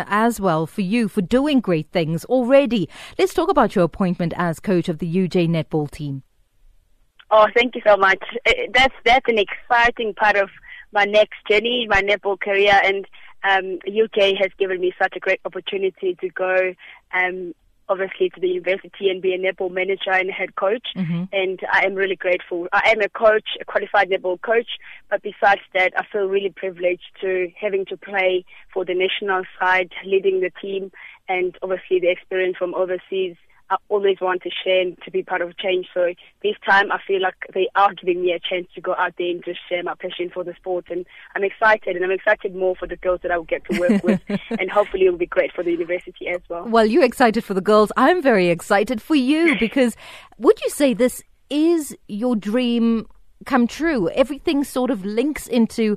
as well for you for doing great things already. Let's talk about your appointment as coach of the UJ netball team. Oh, thank you so much. That's that's an exciting part of my next journey, my netball career, and um, UJ has given me such a great opportunity to go um, obviously to the university and be a netball manager and head coach. Mm-hmm. And I am really grateful. I am a coach, a qualified netball coach, but besides that, I feel really privileged to having to play for the national side, leading the team, and obviously the experience from overseas I always want to share and to be part of change. So this time I feel like they are giving me a chance to go out there and just share my passion for the sport. And I'm excited and I'm excited more for the girls that I will get to work with. and hopefully it will be great for the university as well. Well, you're excited for the girls. I'm very excited for you because would you say this is your dream come true? Everything sort of links into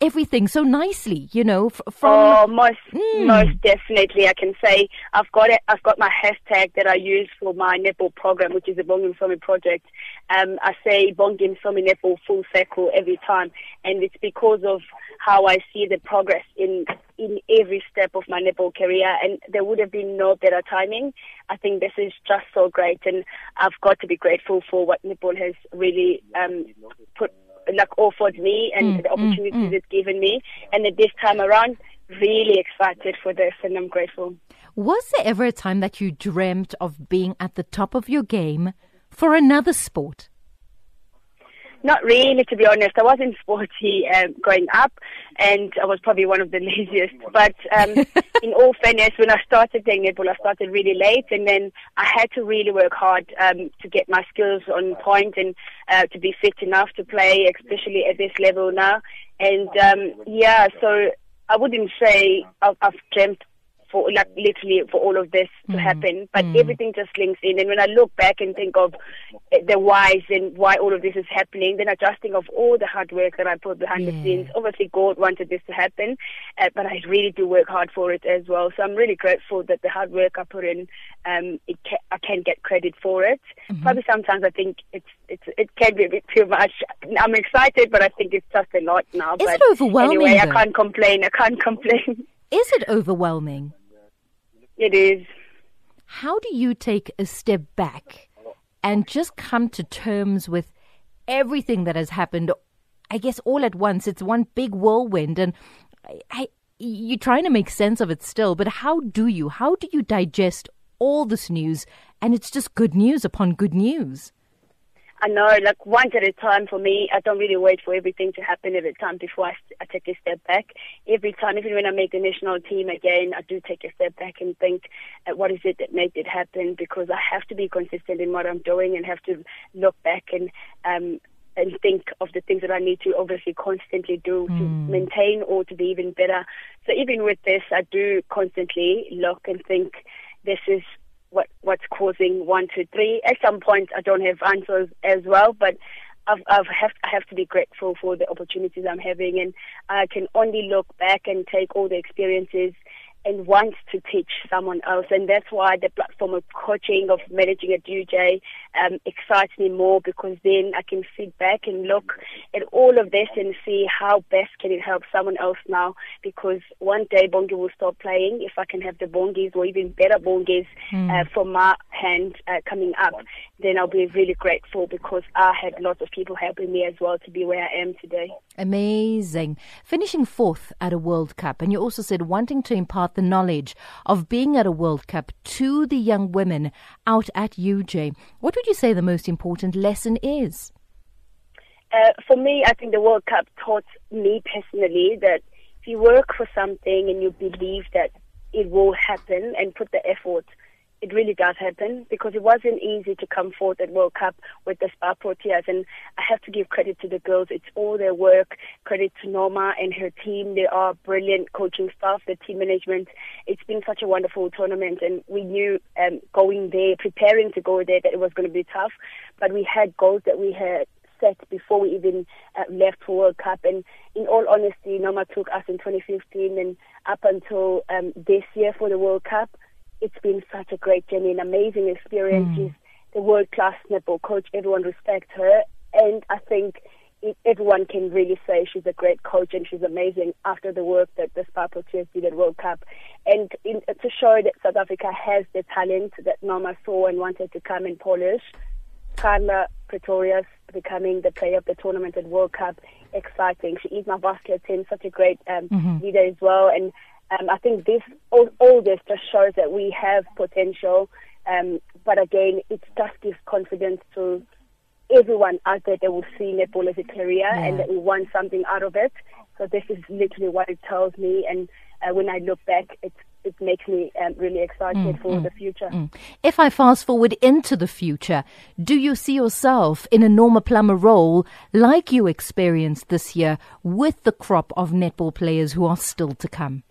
everything so nicely, you know, from Oh, most mm. most definitely, I can say I've got it. I've got my hashtag that I use for my netball program, which is the Bongi Msomi project. Um, I say Bongi Msomi netball full circle every time, and it's because of how I see the progress in in every step of my netball career, and there would have been no better timing. I think this is just so great, and I've got to be grateful for what netball has really um, put like offered me and mm, the opportunities mm, mm. it's given me. And at this time around, really excited for this and I'm grateful. Was there ever a time that you dreamt of being at the top of your game for another sport? Not really, to be honest. I wasn't sporty um, growing up, and I was probably one of the laziest. But um, in all fairness, when I started playing netball, I started really late, and then I had to really work hard um, to get my skills on point and uh, to be fit enough to play, especially at this level now. And um, yeah, so I wouldn't say I've, I've dreamt for like literally for all of this to mm. happen. But mm. everything just links in. And when I look back and think of the whys and why all of this is happening, then adjusting of all the hard work that I put behind yeah. the scenes. Obviously, God wanted this to happen, uh, but I really do work hard for it as well. So I'm really grateful that the hard work I put in, um, it ca- I can get credit for it. Mm-hmm. Probably sometimes I think it's it's it can be a bit too much. I'm excited, but I think it's just a lot now. Is but it overwhelming? Anyway, though? I can't complain. I can't complain. Is it overwhelming? It is. How do you take a step back and just come to terms with everything that has happened? I guess all at once. It's one big whirlwind, and I, I, you're trying to make sense of it still. But how do you? How do you digest all this news? And it's just good news upon good news. I know, like once at a time for me, I don't really wait for everything to happen every time before I, I take a step back. Every time, even when I make the national team again, I do take a step back and think, uh, what is it that made it happen? Because I have to be consistent in what I'm doing and have to look back and, um, and think of the things that I need to obviously constantly do mm. to hmm. maintain or to be even better. So even with this, I do constantly look and think, this is what what's causing one, two, three. At some point, I don't have answers as well, but I've, I've have, I have to be grateful for the opportunities I'm having, and I can only look back and take all the experiences and wants to teach someone else. And that's why the platform of coaching, of managing a DJ, um, excites me more because then I can sit back and look at all of this and see how best can it help someone else now. Because one day Bongi will stop playing. If I can have the Bongis or even better Bongis mm. uh, from my hand uh, coming up, then I'll be really grateful because I had lots of people helping me as well to be where I am today. Amazing. Finishing fourth at a World Cup, and you also said wanting to impart the knowledge of being at a World Cup to the young women out at UJ. What would you say the most important lesson is? Uh, for me, I think the World Cup taught me personally that if you work for something and you believe that it will happen and put the effort, really does happen because it wasn't easy to come fourth at World Cup with the Spar Proteas. And I have to give credit to the girls. It's all their work. Credit to Norma and her team. They are brilliant coaching staff, the team management. It's been such a wonderful tournament. And we knew um, going there, preparing to go there, that it was going to be tough. But we had goals that we had set before we even uh, left for World Cup. And in all honesty, Norma took us in 2015 and up until um, this year for the World Cup it's been such a great journey, an amazing experience. Mm. She's the world class netball coach. Everyone respects her. And I think everyone can really say she's a great coach and she's amazing after the work that the Spar Proteas did at World Cup. And in, to show that South Africa has the talent that Norma saw and wanted to come and polish, Carla Pretorius becoming the player of the tournament at World Cup, exciting. She is my vascular team, such a great um, mm-hmm. leader as well. And um, I think this all, all, this just shows that we have potential. Um, but again, it just gives confidence to everyone out there that will see netball as a career yeah. and that we want something out of it. So this is literally what it tells me. And uh, when I look back, it's it makes me um, really excited mm, for mm, the future. Mm. If I fast forward into the future, do you see yourself in a Norma Plummer role like you experienced this year with the crop of netball players who are still to come?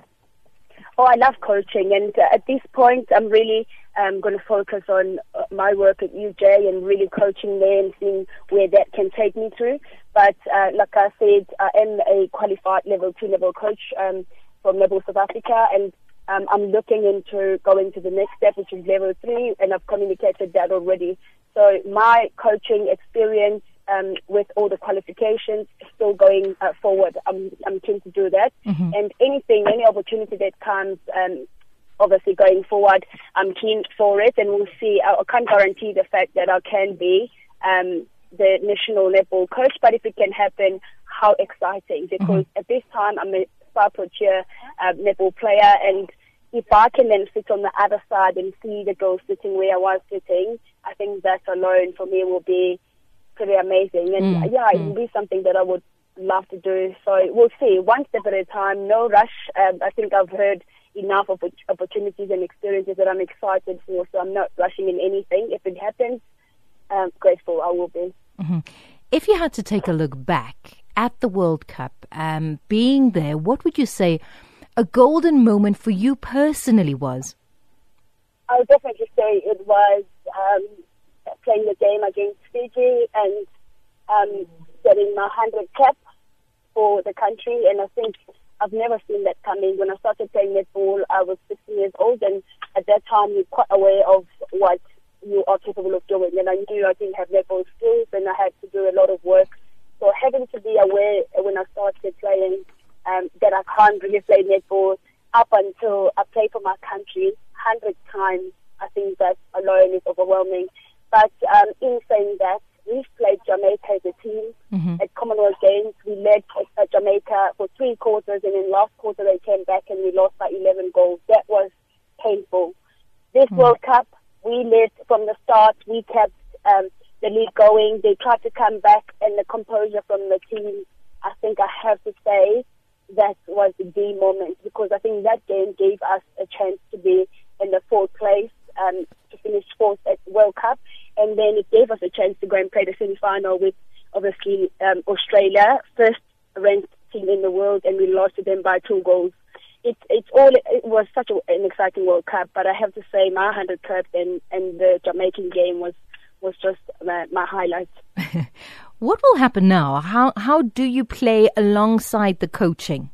Oh, I love coaching, and uh, at this point, I'm really um, going to focus on uh, my work at UJ and really coaching there and seeing where that can take me to. But uh, like I said, I am a qualified level two level coach um, from Netball South Africa, and um, I'm looking into going to the next step, which is level three, and I've communicated that already. So my coaching experience um, with all the qualifications still going uh, forward. I'm, I'm keen to do that. Mm-hmm. And anything, any opportunity that comes, um, obviously going forward, I'm keen for it. And we'll see. I, I can't guarantee the fact that I can be um, the national netball coach, but if it can happen, how exciting! Because mm-hmm. at this time, I'm a Spar Protea uh, netball player, and if I can then sit on the other side and see the girls sitting where I was sitting, I think that alone for me will be pretty amazing. And mm, yeah, mm. it would be something that I would love to do. So we'll see, one step at a time, no rush. Um, I think I've heard enough of opportunities and experiences that I'm excited for, so I'm not rushing in anything. If it happens, um, grateful I will be. Mm-hmm. If you had to take a look back at the World Cup, um, being there, what would you say a golden moment for you personally was? I would definitely say it was um, playing the game against Fiji and um, getting my 100 cap for the country. And I think I've never seen that coming. When I started playing netball, I was 16 years old, and at that time, you're quite aware of what you are capable of doing. And I knew I didn't have netball skills, and I had to do a lot of work. So having to be aware when I started playing um, that I can't really play netball up until I play for my country 100 times, I think that alone is overwhelming. But um, in saying that, we've played Jamaica as a team mm-hmm. at Commonwealth Games. We led uh, Jamaica for three quarters, and in last quarter they came back and we lost by 11 goals. That was painful. This mm-hmm. World Cup, we led from the start. We kept um, the lead going. They tried to come back, and the composure from the team, I think I have to say, that was the key moment because I think that game gave us a chance to be in the fourth place, um, to finish fourth at World Cup, and then it gave us a chance to go and play the semi-final with obviously um, Australia, first ranked team in the world, and we lost to them by two goals. It, it's all. It was such a, an exciting World Cup, but I have to say my hundred cup and and the Jamaican game was was just my, my highlight. What will happen now? How how do you play alongside the coaching?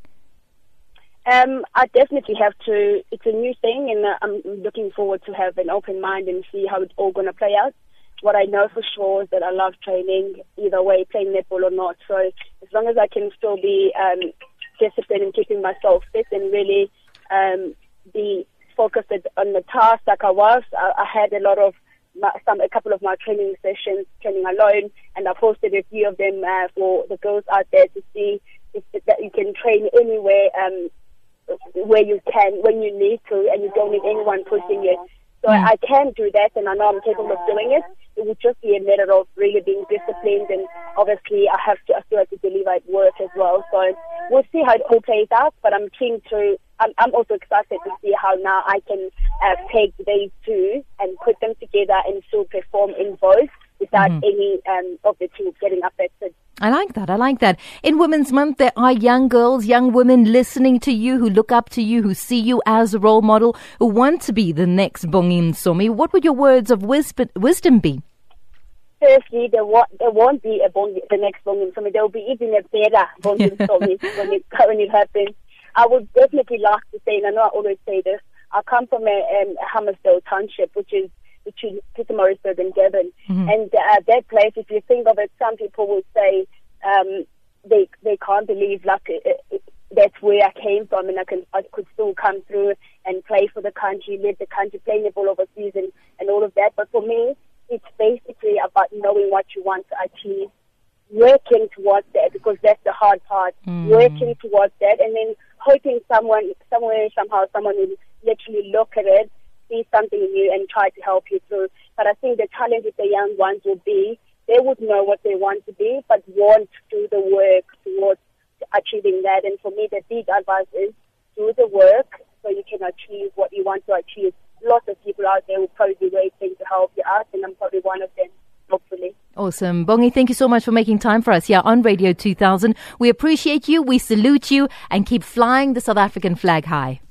Um, I definitely have to. It's a new thing, and uh, I'm looking forward to have an open mind and see how it's all going to play out. What I know for sure is that I love training, either way, playing netball or not. So as long as I can still be um, disciplined and keeping myself fit and really um, be focused on the task like I was, I, I had a lot of my, some a couple of my training sessions, training alone, and I posted a few of them uh, for the girls out there to see if that you can train anywhere um, where you can when you need to, and you don't need anyone pushing you. So mm. I can do that, and I know I'm capable of doing it. It would just be a matter of really being disciplined, and obviously I have to, I still have to deliver at work as well. So we'll see how it all plays out. But I'm keen to. I'm, I'm also excited to see how now I can uh, take these two and put them together and still perform in both without mm-hmm. any um, of the two getting affected. I like that. I like that. In Women's Month, there are young girls, young women listening to you, who look up to you, who see you as a role model, who want to be the next Bongi Msomi. What would your words of wisdom be? Firstly, there, wa- there won't be a bongi, the next Bongi Msomi. There will be even a better Bongi Msomi when it, when it happens. I would definitely like to say, and I know I always say this, I come from a, um, a Hammarsdale township, which is between Pietermaritzburg and Durban. Mm-hmm. And uh, that place, if you think of it, some people would say um, they they can't believe like it, it, that's where I came from, and I can I could still come through and play for the country, live the country, play the ball overseas, and, and all of that. But for me, it's basically about knowing what you want to achieve, working towards that because that's the hard part. Mm. Working towards that, and then hoping someone, somewhere, somehow, someone will literally look at it, see something in you, and try to help you through. But I think the challenge with the young ones will be they would know what they want to be, but want to do the work towards achieving that. And for me, the big advice is do the work so you can achieve what you want to achieve. Lots of people out there will probably be waiting to help you out, and I'm probably one of them. Hopefully. Awesome. Bongi, thank you so much for making time for us here on Radio 2000. We appreciate you, we salute you, and keep flying the South African flag high.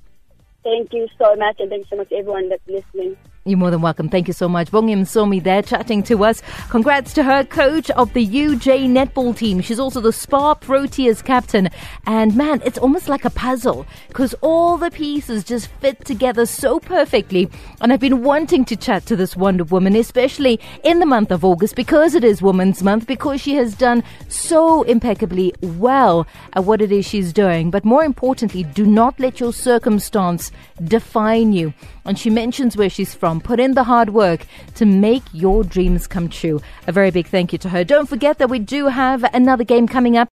Thank you so much, and thanks so much everyone that's listening. You're more than welcome. Thank you so much. Bongi Msomi there chatting to us. Congrats to her, coach of the UJ netball team. She's also the Spar Proteas captain. And man, it's almost like a puzzle because all the pieces just fit together so perfectly. And I've been wanting to chat to this Wonder Woman, especially in the month of August because it is Women's Month, because she has done so impeccably well at what it is she's doing. But more importantly, do not let your circumstance define you. And she mentions where she's from. Put in the hard work to make your dreams come true. A very big thank you to her. Don't forget that we do have another game coming up.